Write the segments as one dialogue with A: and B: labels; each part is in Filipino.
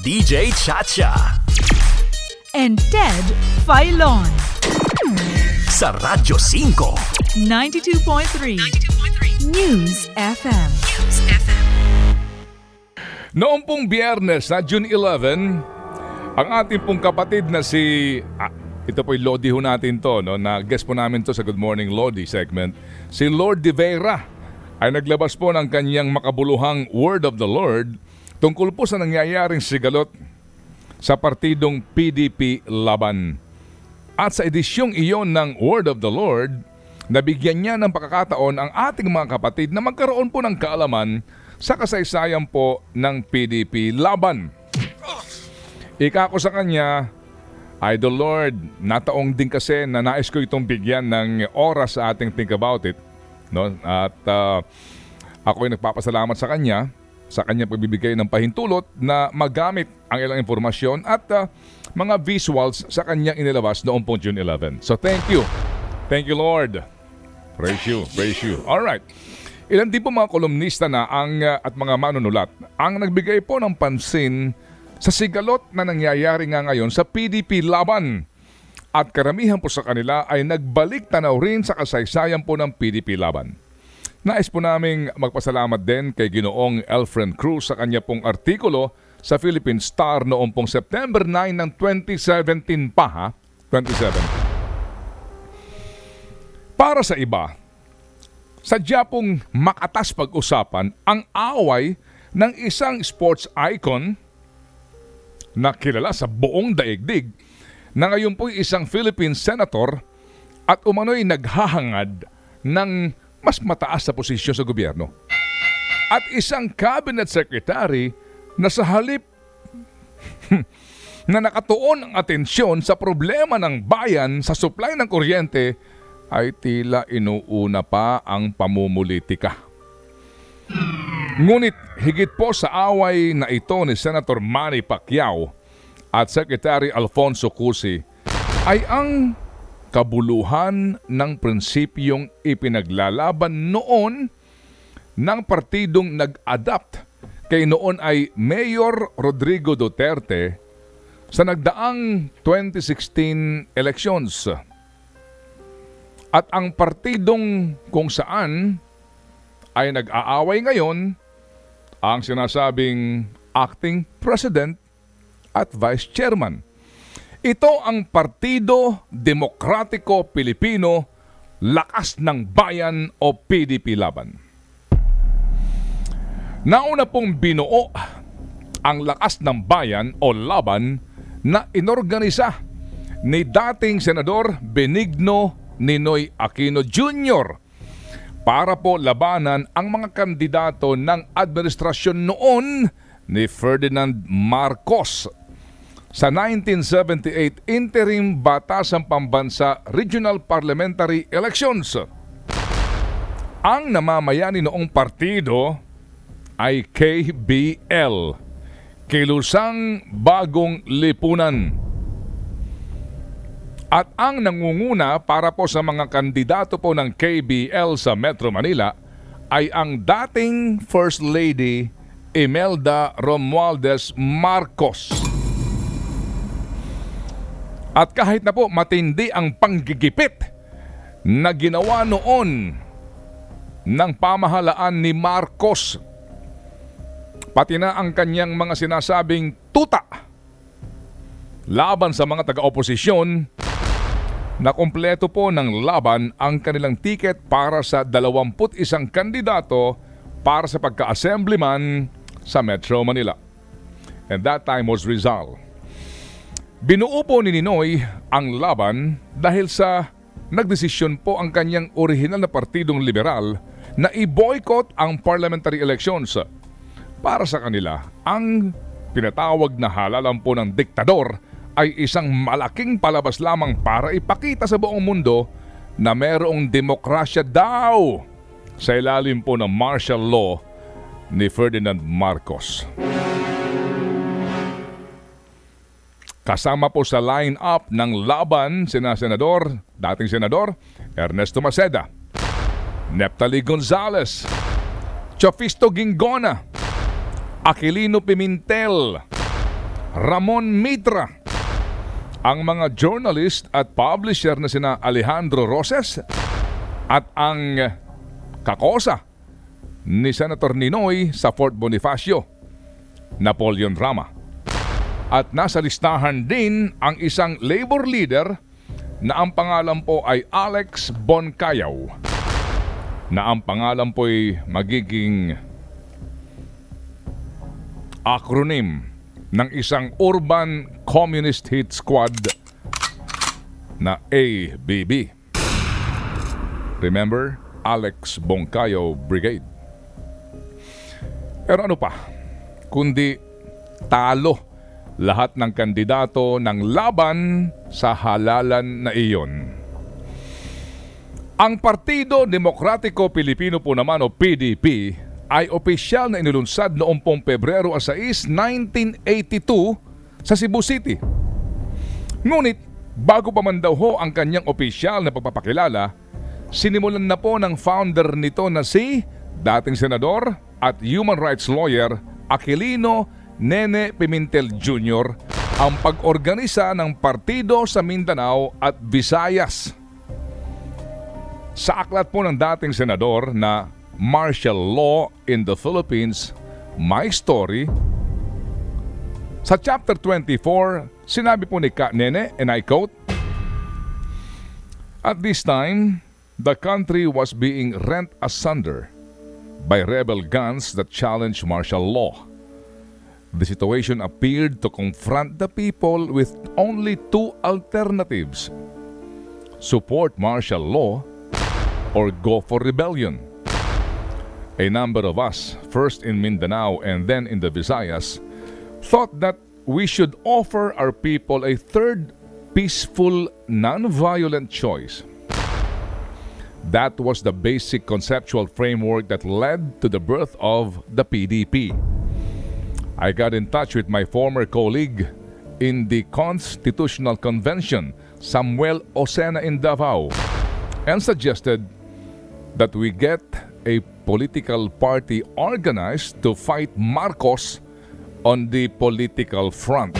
A: DJ Chacha.
B: and Ted Filon.
A: Sa Radyo 5.
B: 92.3 News FM.
C: Noong pong biyernes na June 11, ang ating pong kapatid na si... Ah, ito po yung Lodi ho natin to, no? na guest po namin to sa Good Morning Lodi segment. Si Lord De Vera ay naglabas po ng kanyang makabuluhang Word of the Lord tungkol po sa nangyayaring sigalot sa partidong PDP Laban. At sa edisyong iyon ng Word of the Lord, nabigyan niya ng pagkakataon ang ating mga kapatid na magkaroon po ng kaalaman sa kasaysayan po ng PDP Laban. Ika ko sa kanya, Idol Lord, nataong din kasi na nais ko itong bigyan ng oras sa ating think about it. No? At uh, ako ay nagpapasalamat sa kanya sa kanya pagbibigay ng pahintulot na magamit ang ilang informasyon at uh, mga visuals sa kanyang inilabas noong po June 11. So thank you. Thank you Lord. Praise you. Praise you. All right. Ilan din po mga kolumnista na ang uh, at mga manunulat ang nagbigay po ng pansin sa sigalot na nangyayari nga ngayon sa PDP laban. At karamihan po sa kanila ay nagbalik tanaw rin sa kasaysayan po ng PDP laban. Nais po naming magpasalamat din kay Ginoong Elfren Cruz sa kanya pong artikulo sa Philippine Star noong pong September 9 ng 2017 pa ha. 27. Para sa iba, sadya pong makatas pag-usapan ang away ng isang sports icon na kilala sa buong daigdig na ngayon po isang Philippine senator at umano'y naghahangad ng mas mataas na posisyon sa gobyerno. At isang cabinet secretary na sa halip na nakatuon ang atensyon sa problema ng bayan sa supply ng kuryente ay tila inuuna pa ang pamumulitika. Ngunit higit po sa away na ito ni Senator Manny Pacquiao at Secretary Alfonso Cusi ay ang kabuluhan ng prinsipyong ipinaglalaban noon ng partidong nag-adapt kay noon ay Mayor Rodrigo Duterte sa nagdaang 2016 elections. At ang partidong kung saan ay nag-aaway ngayon ang sinasabing acting president at vice chairman. Ito ang Partido Demokratiko Pilipino Lakas ng Bayan o PDP Laban. Nauna pong binuo ang Lakas ng Bayan o Laban na inorganisa ni dating Senador Benigno Ninoy Aquino Jr. para po labanan ang mga kandidato ng administrasyon noon ni Ferdinand Marcos sa 1978 Interim Batasang Pambansa Regional Parliamentary Elections. Ang namamayani noong partido ay KBL, Kilusang Bagong Lipunan. At ang nangunguna para po sa mga kandidato po ng KBL sa Metro Manila ay ang dating First Lady Imelda Romualdez Marcos. At kahit na po matindi ang panggigipit na ginawa noon ng pamahalaan ni Marcos, pati na ang kanyang mga sinasabing tuta laban sa mga taga-oposisyon, na kumpleto po ng laban ang kanilang tiket para sa 21 kandidato para sa pagka-assemblyman sa Metro Manila. And that time was Rizal. Binuo po ni Ninoy ang laban dahil sa nagdesisyon po ang kanyang orihinal na partidong liberal na i-boycott ang parliamentary elections. Para sa kanila, ang pinatawag na halalan po ng diktador ay isang malaking palabas lamang para ipakita sa buong mundo na merong demokrasya daw sa ilalim po ng martial law ni Ferdinand Marcos. Kasama po sa line-up ng laban sina Senador, dating Senador Ernesto Maceda, Neptali Gonzales, Chofisto Gingona, Aquilino Pimentel, Ramon Mitra, ang mga journalist at publisher na sina Alejandro Roses at ang kakosa ni Senator Ninoy sa Fort Bonifacio, Napoleon Rama. At nasa listahan din ang isang labor leader na ang pangalan po ay Alex Boncayaw na ang pangalan po ay magiging acronym ng isang urban communist hit squad na ABB. Remember, Alex Boncayo Brigade. Pero ano pa, kundi talo lahat ng kandidato ng laban sa halalan na iyon. Ang Partido Demokratiko Pilipino po naman o PDP ay opisyal na inilunsad noong pong Pebrero 6, 1982 sa Cebu City. Ngunit bago pa man daw ho ang kanyang opisyal na pagpapakilala, sinimulan na po ng founder nito na si dating senador at human rights lawyer Aquilino Nene Pimentel Jr. ang pag-organisa ng partido sa Mindanao at Visayas. Sa aklat po ng dating senador na Martial Law in the Philippines, My Story, sa chapter 24, sinabi po ni Ka Nene, and I quote, At this time, the country was being rent asunder by rebel guns that challenged martial law. The situation appeared to confront the people with only two alternatives support martial law or go for rebellion. A number of us, first in Mindanao and then in the Visayas, thought that we should offer our people a third peaceful, non-violent choice. That was the basic conceptual framework that led to the birth of the PDP. I got in touch with my former colleague in the Constitutional Convention, Samuel Osena in Davao, and suggested that we get a political party organized to fight Marcos on the political front.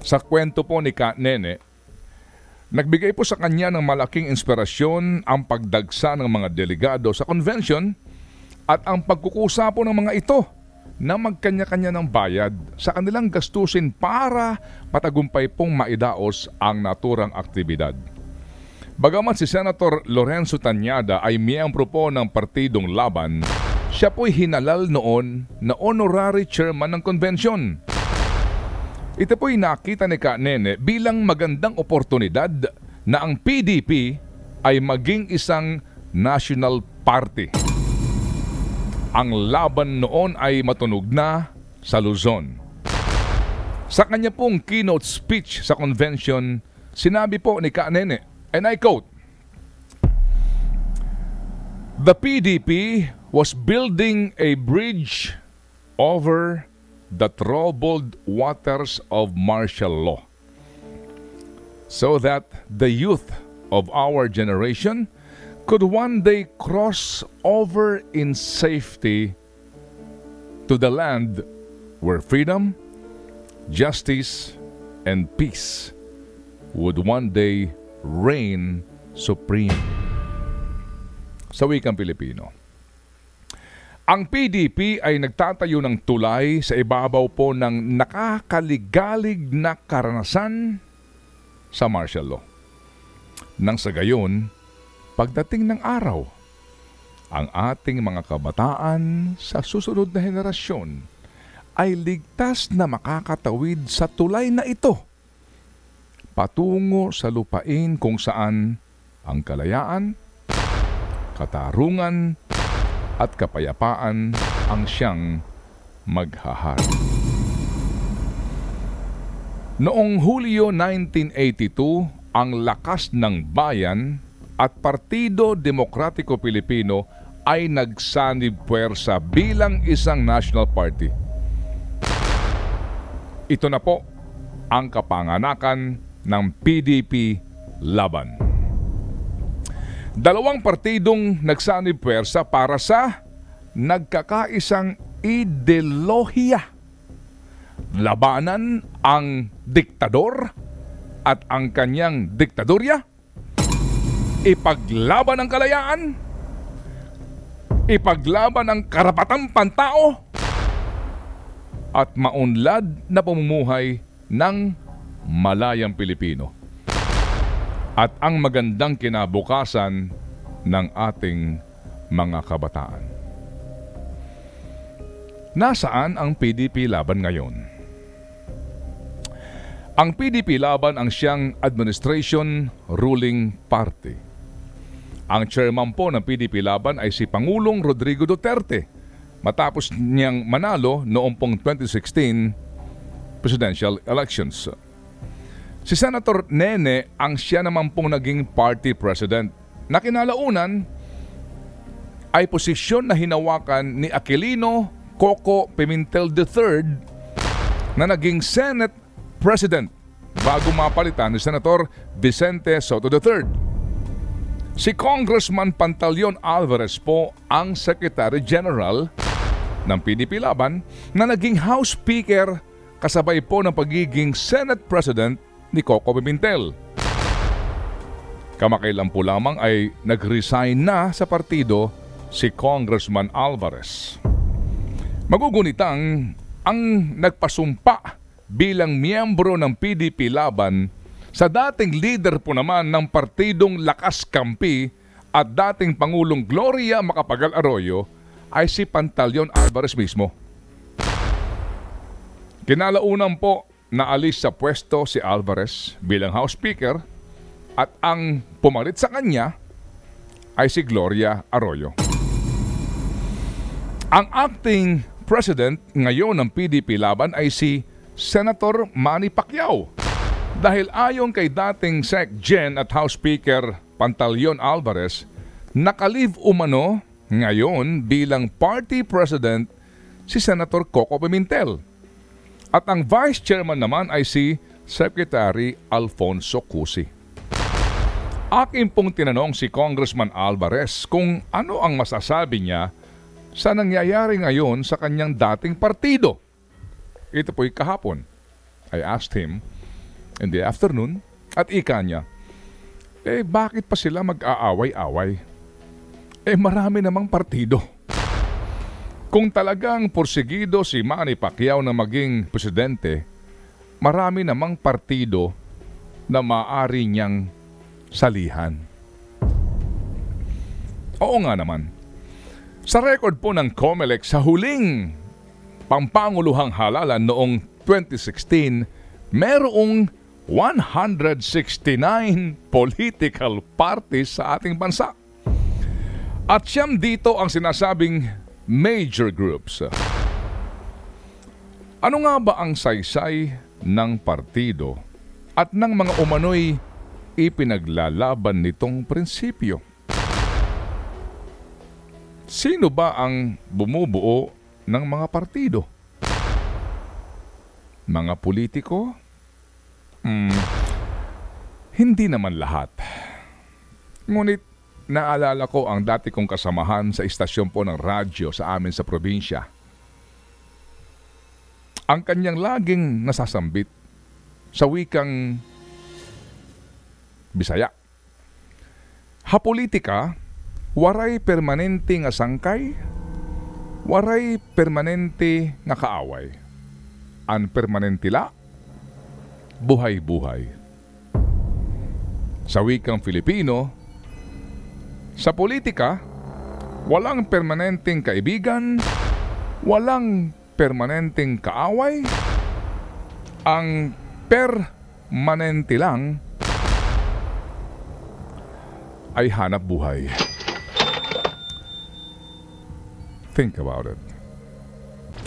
C: Sa kwento po ni Ka Nene, nagbigay po sa kanya ng malaking inspirasyon ang pagdagsa ng mga delegado sa convention at ang pagkukusa po ng mga ito na magkanya-kanya ng bayad sa kanilang gastusin para patagumpay pong maidaos ang naturang aktibidad. Bagaman si Senator Lorenzo Tanyada ay miyembro po ng partidong laban, siya po'y hinalal noon na honorary chairman ng convention. Ito po'y nakita ni Ka Nene bilang magandang oportunidad na ang PDP ay maging isang national party. Ang laban noon ay matunog na sa Luzon. Sa kanya pong keynote speech sa convention, sinabi po ni Ka Nene, and I quote, The PDP was building a bridge over the troubled waters of martial law so that the youth of our generation could one day cross over in safety to the land where freedom, justice, and peace would one day reign supreme. Sa wikang Pilipino. Ang PDP ay nagtatayo ng tulay sa ibabaw po ng nakakaligalig na karanasan sa martial law. Nang sa gayon, pagdating ng araw, ang ating mga kabataan sa susunod na henerasyon ay ligtas na makakatawid sa tulay na ito patungo sa lupain kung saan ang kalayaan, katarungan, at kapayapaan ang siyang maghahari. Noong Hulyo 1982, ang lakas ng bayan at Partido Demokratiko Pilipino ay nagsanib puwersa bilang isang national party. Ito na po ang kapanganakan ng PDP Laban. Dalawang partidong nagsanib puwersa para sa nagkakaisang ideolohiya. labanan ang diktador at ang kanyang diktadorya? Ipaglaban ang kalayaan? Ipaglaban ang karapatang pantao? At maunlad na pamumuhay ng malayang Pilipino? At ang magandang kinabukasan ng ating mga kabataan. Nasaan ang PDP laban ngayon? Ang PDP laban ang siyang Administration Ruling Party. Ang chairman po ng PDP laban ay si Pangulong Rodrigo Duterte matapos niyang manalo noong pong 2016 presidential elections. Si Senator Nene ang siya naman pong naging party president na kinalaunan ay posisyon na hinawakan ni Aquilino Coco Pimentel III na naging Senate President bago mapalitan ni Senator Vicente Soto III. Si Congressman Pantaleon Alvarez po ang Secretary General ng PDP Laban na naging House Speaker kasabay po ng pagiging Senate President ni Coco Pimentel. Kamakailan po lamang ay nag-resign na sa partido si Congressman Alvarez. Magugunitang ang nagpasumpa bilang miyembro ng PDP Laban sa dating leader po naman ng partidong Lakas Kampi at dating Pangulong Gloria Macapagal Arroyo ay si Pantaleon Alvarez mismo. Kinalaunan po naalis sa pwesto si Alvarez bilang House Speaker at ang pumalit sa kanya ay si Gloria Arroyo. Ang acting president ngayon ng PDP laban ay si Senator Manny Pacquiao. Dahil ayon kay dating Sec Gen at House Speaker Pantaleon Alvarez, nakalive umano ngayon bilang party president si Senator Coco Pimentel. At ang vice chairman naman ay si Secretary Alfonso Cusi. Akin pong tinanong si Congressman Alvarez kung ano ang masasabi niya sa nangyayari ngayon sa kanyang dating partido. Ito po'y kahapon. I asked him in the afternoon at ika niya, eh bakit pa sila mag-aaway-away? Eh marami namang partido. Kung talagang porsigido si Manny Pacquiao na maging presidente, marami namang partido na maaari niyang salihan. Oo nga naman. Sa record po ng COMELEC sa huling pampanguluhang halalan noong 2016, merong 169 political parties sa ating bansa. At siyam dito ang sinasabing major groups. Ano nga ba ang saysay ng partido at ng mga umano'y ipinaglalaban nitong prinsipyo? Sino ba ang bumubuo ng mga partido? Mga politiko? Hmm, hindi naman lahat. Ngunit naalala ko ang dati kong kasamahan sa istasyon po ng radyo sa amin sa probinsya. Ang kanyang laging nasasambit sa wikang Bisaya. Hapolitika, waray permanente nga sangkay, waray permanente nga kaaway. An permanente la, buhay-buhay. Sa wikang Filipino, sa politika, walang permanenteng kaibigan, walang permanenteng kaaway, ang permanente lang ay hanap buhay. Think about it.